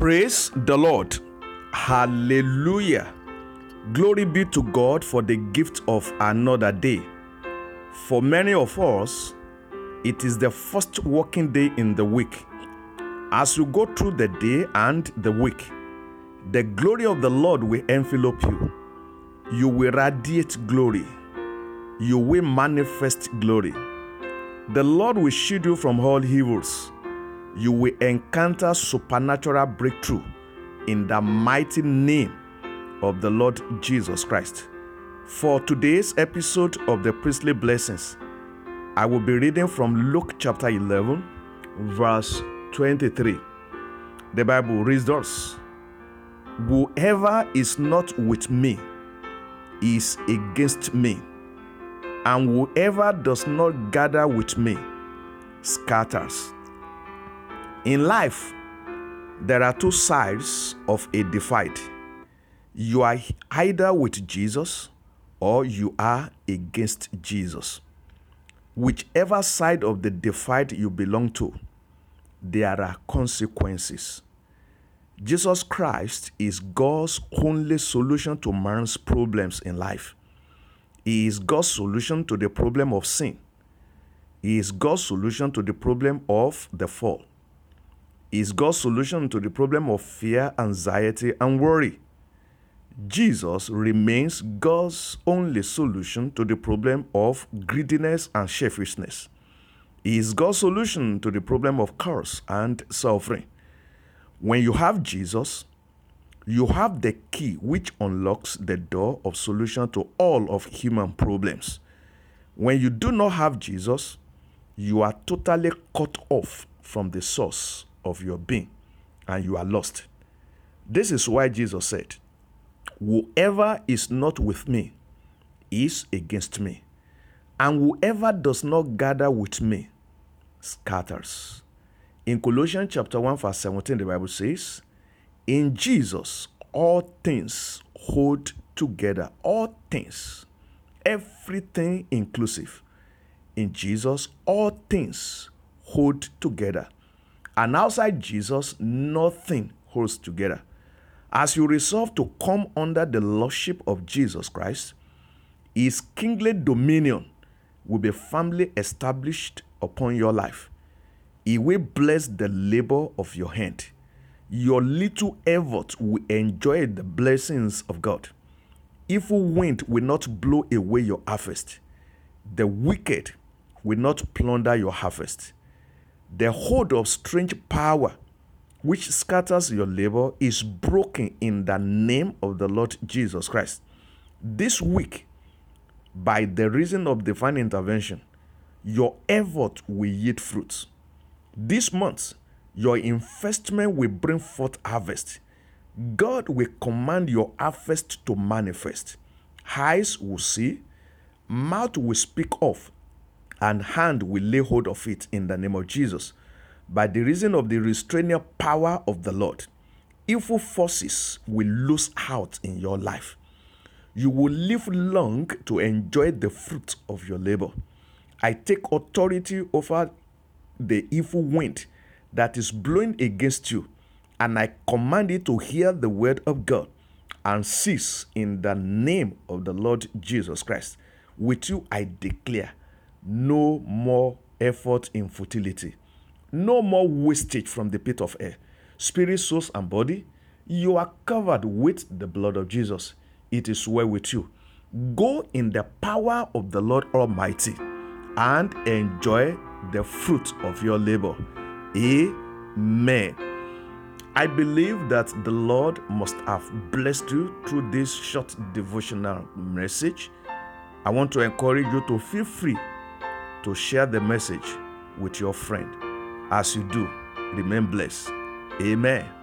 Praise the Lord. Hallelujah. Glory be to God for the gift of another day. For many of us, it is the first working day in the week. As you go through the day and the week, the glory of the Lord will envelop you. You will radiate glory. You will manifest glory. The Lord will shield you from all evils. You will encounter supernatural breakthrough in the mighty name of the Lord Jesus Christ. For today's episode of the Priestly Blessings, I will be reading from Luke chapter 11, verse 23. The Bible reads thus Whoever is not with me is against me, and whoever does not gather with me scatters. In life, there are two sides of a divide. You are either with Jesus or you are against Jesus. Whichever side of the divide you belong to, there are consequences. Jesus Christ is God's only solution to man's problems in life. He is God's solution to the problem of sin. He is God's solution to the problem of the fall. Is God's solution to the problem of fear, anxiety, and worry. Jesus remains God's only solution to the problem of greediness and selfishness. He is God's solution to the problem of curse and suffering. When you have Jesus, you have the key which unlocks the door of solution to all of human problems. When you do not have Jesus, you are totally cut off from the source of your being and you are lost. This is why Jesus said, Whoever is not with me is against me, and whoever does not gather with me scatters. In Colossians chapter 1, verse 17, the Bible says, In Jesus all things hold together. All things, everything inclusive. In Jesus, all things hold together. And outside Jesus, nothing holds together. As you resolve to come under the lordship of Jesus Christ, his kingly dominion will be firmly established upon your life. He will bless the labor of your hand. Your little effort will enjoy the blessings of God. Evil wind will not blow away your harvest. The wicked will not plunder your harvest. The hold of strange power which scatters your labor is broken in the name of the Lord Jesus Christ. This week, by the reason of divine intervention, your effort will yield fruits. This month, your investment will bring forth harvest. God will command your harvest to manifest. Eyes will see, mouth will speak of, and hand will lay hold of it in the name of Jesus by the reason of the restraining power of the Lord, evil forces will lose out in your life. You will live long to enjoy the fruit of your labor. I take authority over the evil wind that is blowing against you, and I command it to hear the word of God and cease in the name of the Lord Jesus Christ. With you, I declare no more effort in futility no more wastage from the pit of air. Spirit, soul, and body, you are covered with the blood of Jesus. It is well with you. Go in the power of the Lord Almighty and enjoy the fruit of your labor. Amen. I believe that the Lord must have blessed you through this short devotional message. I want to encourage you to feel free to share the message with your friend. As you do, remain blessed. Amen.